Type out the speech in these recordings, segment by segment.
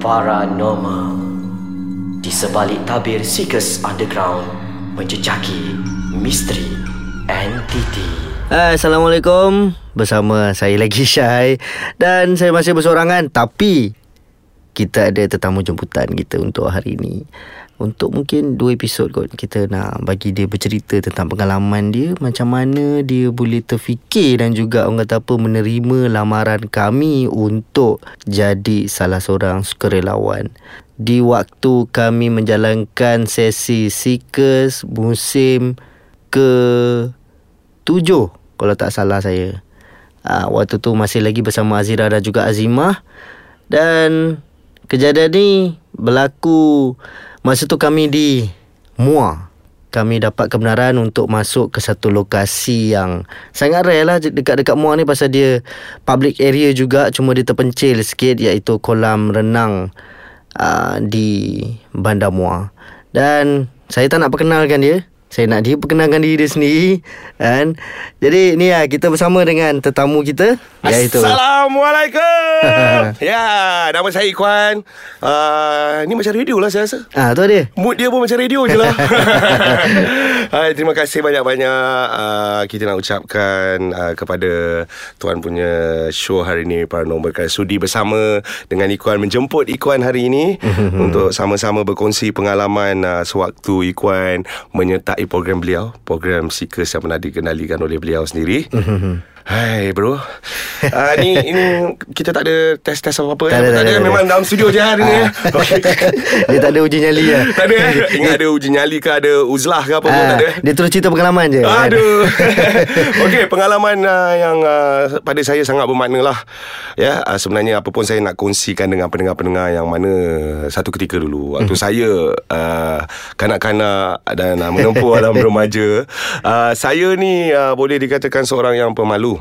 Paranormal. Di sebalik tabir Seekers Underground Menjejaki misteri entiti Assalamualaikum. Bersama saya lagi Syai. Dan saya masih bersorangan Tapi Kita ada tetamu jemputan kita untuk hari ini Untuk mungkin dua episod kot Kita nak bagi dia bercerita tentang pengalaman dia Macam mana dia boleh terfikir Dan juga orang kata apa Menerima lamaran kami Untuk jadi salah seorang sukarelawan Di waktu kami menjalankan sesi Seekers Musim ke tujuh kalau tak salah saya. Uh, waktu tu masih lagi bersama Azira dan juga Azimah dan kejadian ni berlaku masa tu kami di Mua. Kami dapat kebenaran untuk masuk ke satu lokasi yang sangat rare lah dekat-dekat Mua ni pasal dia public area juga cuma dia terpencil sikit iaitu kolam renang uh, di Bandar Mua. Dan saya tak nak perkenalkan dia saya nak dia perkenalkan diri dia sendiri kan. Jadi ni lah kita bersama dengan tetamu kita iaitu Assalamualaikum. ya, nama saya Ikwan. Uh, ni macam radio lah saya rasa. Ah tu dia. Mood dia pun macam radio je lah. Hai, terima kasih banyak-banyak uh, kita nak ucapkan uh, kepada tuan punya show hari ini Paranormal Kali Sudi bersama dengan Ikwan menjemput Ikwan hari ini untuk sama-sama berkongsi pengalaman uh, sewaktu Ikwan menyertai program beliau, program Seekers yang pernah dikenalikan oleh beliau sendiri. Hai bro uh, Ni ini Kita tak ada Test-test apa-apa Tak eh? ada, tak tak ada, ada, Memang dalam studio je hari ni eh? okay. dia tak ada uji nyali lah. Tak ada eh? Ingat ada uji nyali ke Ada uzlah ke apa pun Ah, Tak ada Dia terus cerita pengalaman je. Aduh Okey pengalaman uh, yang uh, pada saya sangat bermakna lah Ya uh, sebenarnya apa pun saya nak kongsikan dengan pendengar-pendengar yang mana satu ketika dulu waktu Mhm. saya uh, kanak-kanak dan uh, menempuh alam remaja. Uh, saya ni uh, boleh dikatakan seorang yang pemalu.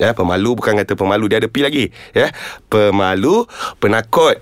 Ya, pemalu bukan kata pemalu Dia ada P lagi. Ya, Pemalu Penakut.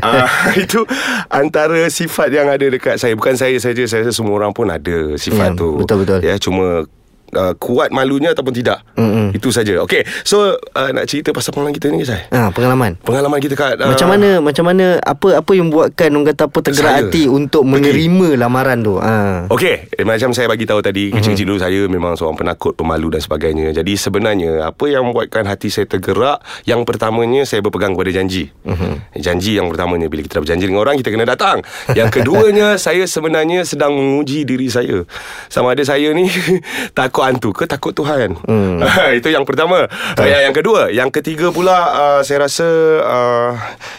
Uh, Itu Antara sifat yang ada dekat saya. Bukan saya saja Saya rasa semua orang pun ada Sifat Ya, tu. betul-betul. Ya, cuma uh, Kuat malunya ataupun tidak Mm-mm. Itu saja Okay So uh, nak cerita pasal pengalaman kita ni saya Ah, pengalaman. Pengalaman kita kat uh, Macam mana macam mana apa apa yang buatkan orang kata apa tergerak Saya hati untuk menerima lamaran tu. Ah. Okey, eh, macam saya bagi tahu tadi, kecil-kecil dulu saya memang seorang penakut, pemalu dan sebagainya. Jadi sebenarnya apa yang membuatkan hati saya tergerak, yang pertamanya saya berpegang kepada janji. Uh-huh. Janji yang pertamanya bila kita berjanji dengan orang kita kena datang. Yang keduanya saya sebenarnya sedang menguji diri saya. Sama ada saya ni takut hantu ke takut Tuhan. Hmm. Itu yang pertama. Uh, yang, yang kedua, yang ketiga pula uh, saya rasa uh,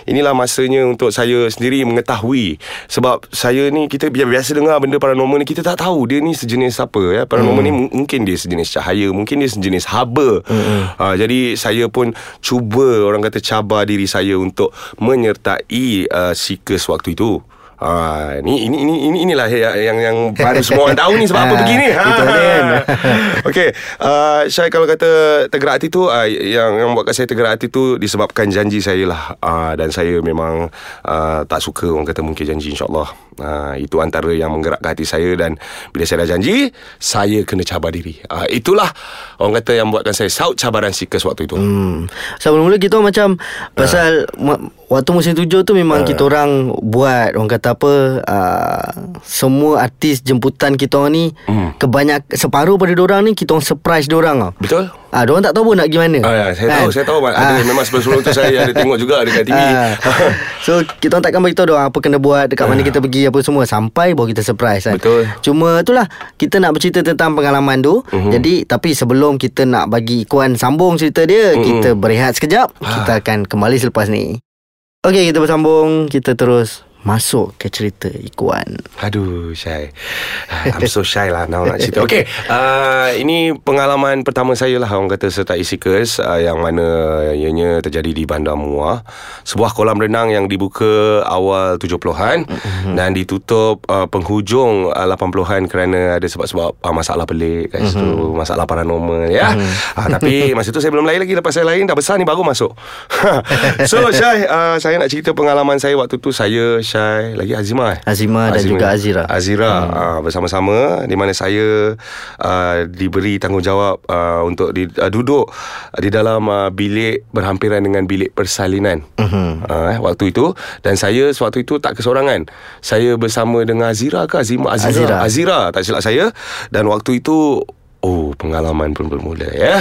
inilah masanya untuk saya sendiri mengetahui sebab saya ni kita bi- biasa dengar benda paranormal ni kita tak tahu dia ni sejenis apa ya. Paranormal hmm. ni mungkin dia sejenis cahaya, mungkin dia sejenis haba. Hmm. Uh, jadi saya pun cuba orang kata cabar diri saya untuk menyertai uh, seekers waktu itu. Ah, ni ini ini ini inilah yang yang, yang baru semua orang tahu ni sebab apa Ah, begini. itu dia kan. Okey, uh, Syai kalau kata tergerak hati tu uh, yang yang buatkan saya tergerak hati tu disebabkan janji saya lah uh, dan saya memang uh, tak suka orang kata mungkin janji insyaallah. Uh, itu antara yang menggerakkan hati saya dan bila saya dah janji, saya kena cabar diri. Uh, itulah orang kata yang buatkan saya saut cabaran sikas waktu itu. Hmm. So mula-mula kita macam pasal ma- waktu musim tujuh tu memang kita orang buat orang kata apa uh, semua artis jemputan kita orang ni Hmm. kebanyak separuh pada orang ni kita orang surprise orang tau. Betul? Ah, orang tak tahu pun nak pergi mana. Ah, ya, saya Kan? tahu, saya tahu ada Ah. memang sebelum-sebelum tu saya ada tengok juga dekat TV. Ah. So kita orang takkan beritahu dia apa kena buat Dekat mana kita pergi apa semua Sampai baru kita surprise kan Betul. Cuma itulah Kita nak bercerita tentang pengalaman tu uh-huh. Jadi Tapi sebelum kita nak bagi Ikuan sambung cerita dia uh-huh. Kita berehat sekejap Kita akan kembali selepas ni Okey kita bersambung Kita terus Masuk ke cerita Ikuan Aduh, shy. I'm so shy lah now nak cerita. Okay, uh, ini pengalaman pertama saya lah orang kata sertai Seekers uh, yang mana ianya terjadi di Bandar Muar. Sebuah kolam renang yang dibuka awal 70-an mm-hmm. dan ditutup uh, penghujung uh, 80-an kerana ada sebab-sebab uh, masalah pelik kat situ, mm-hmm. masalah paranormal ya. Mm-hmm. Uh, tapi masa tu saya belum lahir lagi lepas saya lahir dah besar ni baru masuk. so, Syai, uh, saya nak cerita pengalaman saya waktu tu saya Syai Lagi Azimah eh? Azimah dan juga Azira. Azira hmm. uh, Bersama-sama Di mana saya uh, Diberi tanggungjawab uh, Untuk di, uh, duduk Di dalam uh, bilik Berhampiran dengan bilik persalinan uh-huh. uh, eh, Waktu itu Dan saya sewaktu itu Tak kesorangan Saya bersama dengan Azira ke Azimah Azira Azira. Azira Tak silap saya Dan waktu itu Oh, pengalaman pun bermula ya.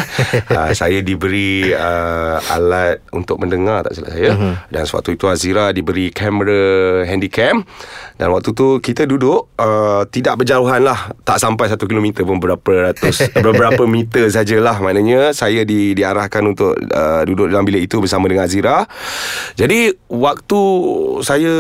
uh, saya diberi uh, alat untuk mendengar tak silap saya. Uh-huh. Dan sewaktu itu Azira diberi kamera handycam dan waktu tu kita duduk uh, tidak berjauhan lah, tak sampai satu kilometer pun berapa ratus beberapa meter sajalah maknanya saya di diarahkan untuk uh, duduk dalam bilik itu bersama dengan Azira. Jadi waktu saya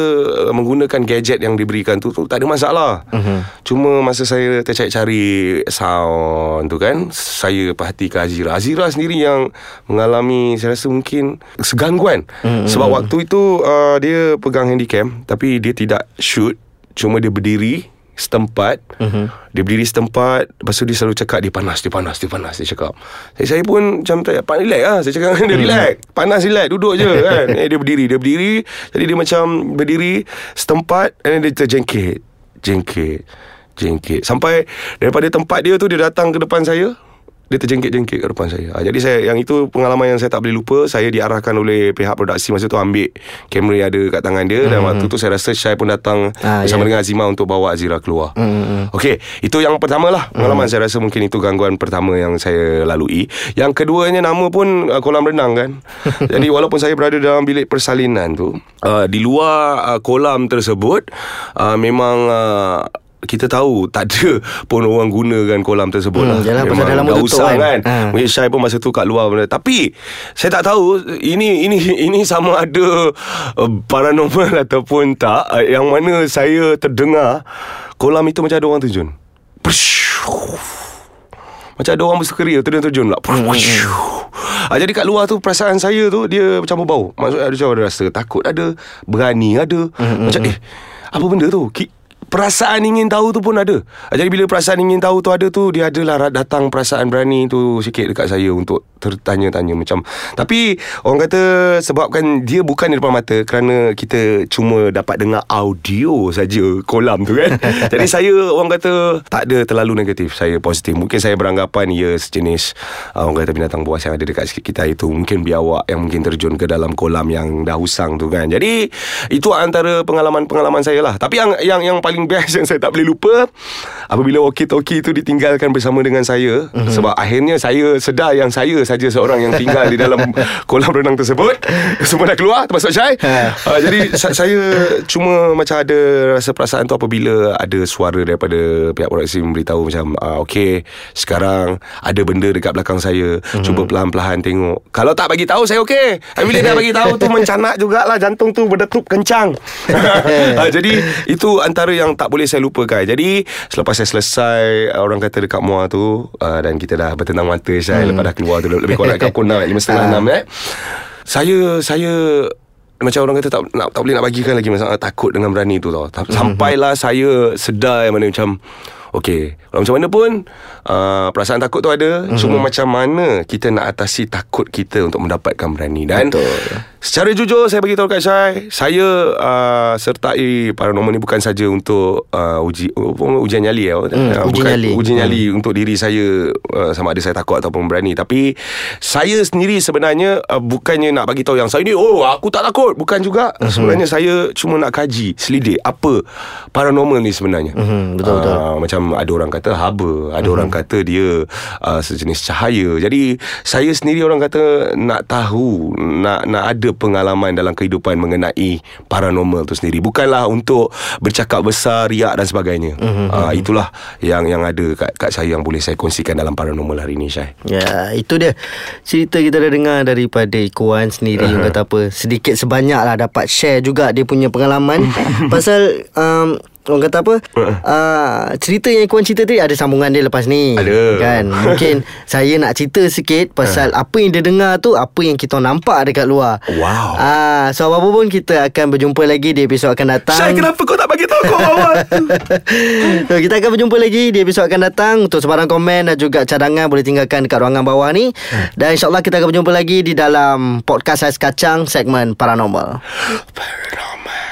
menggunakan gadget yang diberikan tu tu tak ada masalah. Uh-huh. Cuma masa saya tercari-cari sound tu kan saya perhatikan Azira. Azira sendiri yang mengalami saya rasa mungkin segangguan. Mm-hmm. sebab waktu itu uh, dia pegang handycam tapi dia tidak shoot. Cuma dia berdiri setempat. Mm-hmm. dia berdiri setempat lepas tu dia selalu cakap dia panas dia panas dia panas dia cakap. Saya, saya pun macam tak apa relax lah. Saya cakap dengan dia relax panas relax duduk je kan. Eh, dia berdiri dia berdiri. Jadi dia macam berdiri setempat and then dia terjengkit jengkit jengkit sampai daripada tempat dia tu dia datang ke depan saya dia terjengkit-jengkit ke depan saya. Ha, jadi saya yang itu pengalaman yang saya tak boleh lupa. Saya diarahkan oleh pihak produksi masa tu ambil kamera yang ada kat tangan dia hmm. dan waktu tu saya rasa Syai pun datang ha, bersama yeah. dengan Azima untuk bawa Azira keluar. Hmm. Okey, itu yang pertama lah pengalaman hmm. saya rasa mungkin itu gangguan pertama yang saya lalui. Yang keduanya nama pun uh, kolam renang kan. jadi walaupun saya berada dalam bilik persalinan tu, uh, di luar uh, kolam tersebut uh, memang uh, kita tahu tak ada pun orang gunakan kolam tersebut Hmm, lah. yalah, pasal dalam tutup usah kan. kan. Ha. Mungkin Syai pun masa tu kat luar benda. Tapi saya tak tahu ini ini ini sama ada uh, paranormal ataupun tak uh, yang mana saya terdengar kolam itu macam ada orang terjun. Macam ada orang bersekeria terjun-terjun pula. Ah, jadi kat luar tu perasaan saya tu dia macam bau. Maksudnya ada macam ada rasa takut ada, berani ada. Macam eh apa benda tu? Ki- perasaan ingin tahu tu pun ada. Ah, Jadi bila perasaan ingin tahu tu ada tu dia adalah datang perasaan berani tu sikit dekat saya untuk tertanya-tanya macam. Tapi orang kata sebabkan dia bukan di depan mata kerana kita cuma dapat dengar audio saja kolam tu kan. Jadi saya orang kata tak ada terlalu negatif. Saya positif. Mungkin saya beranggapan ia sejenis uh, orang kata binatang buas yang ada dekat sekitar kita itu mungkin biawak yang mungkin terjun ke dalam kolam yang dah usang tu kan. Jadi itu antara pengalaman-pengalaman saya lah. Tapi yang yang yang paling best yang saya tak boleh lupa apabila walkie-talkie itu ditinggalkan bersama dengan saya mm-hmm. sebab akhirnya saya sedar yang saya saja seorang yang tinggal di dalam kolam renang tersebut. Semua dah keluar termasuk Syai. uh, jadi sa- saya cuma macam ada rasa perasaan tu apabila ada suara daripada pihak produksi memberitahu macam uh, okey sekarang ada benda dekat belakang saya. Mm-hmm. Cuba pelan-pelan tengok. Kalau tak bagi tahu saya okey. Bila dah bagi tahu tu mencanak jugalah jantung tu berdetup kencang. uh, jadi itu antara yang tak boleh saya lupakan. Jadi selepas saya selesai orang kata dekat muar tu uh, dan kita dah bertentang mata saya hmm. lepas dah keluar tu lebih kurang kat pukul 6 lima setengah enam eh. Saya saya macam orang kata tak nak tak boleh nak bagikan lagi masa takut dengan berani tu tau. Ta- Sampailah saya sedar yang mana macam Okey, walau macam mana pun uh, perasaan takut tu ada, mm-hmm. cuma macam mana kita nak atasi takut kita untuk mendapatkan berani dan Betul. Secara jujur saya bagi tahu kat Syai, saya uh, sertai paranormal ni bukan saja untuk uh, uji uh, ujian nyali ya. Hmm, Uh, uji bukan nyali. Uji nyali hmm. untuk diri saya uh, sama ada saya takut ataupun berani, tapi saya sendiri sebenarnya uh, bukannya nak bagi tahu yang saya ni oh aku tak takut, bukan juga. Hmm. Sebenarnya saya cuma nak kaji, selidik apa paranormal ni sebenarnya. Mhm, betul, betul. Uh, macam ada orang kata haba, ada orang kata dia uh, sejenis cahaya. Jadi saya sendiri orang kata nak tahu, nak nak ada pengalaman dalam kehidupan mengenai paranormal tu sendiri. Bukanlah untuk bercakap besar, riak dan sebagainya. Uh, itulah yang yang ada kat, kat saya yang boleh saya kongsikan dalam paranormal hari ini, Syai. Ya, itu dia cerita kita dah dengar daripada Ikuan sendiri uh-huh. kata apa sedikit sebanyak lah dapat share juga dia punya pengalaman pasal um, orang kata apa? Uh, cerita yang Ikuan cerita tadi ada sambungan dia lepas ni. Ada. kan? Mungkin saya nak cerita sikit pasal apa yang dia dengar tu apa yang kita nampak dekat luar. Wow. Ah, so apa pun kita akan berjumpa lagi di episod akan datang. Syai, kenapa kau tak bagi tahu kau awal? so, kita akan berjumpa lagi di episod akan datang. Untuk sebarang komen dan juga cadangan Boleh tinggalkan dekat ruangan bawah ni. Dan insyaAllah kita akan berjumpa lagi Di dalam podcast Ais Kacang Segmen Paranormal. Paranormal.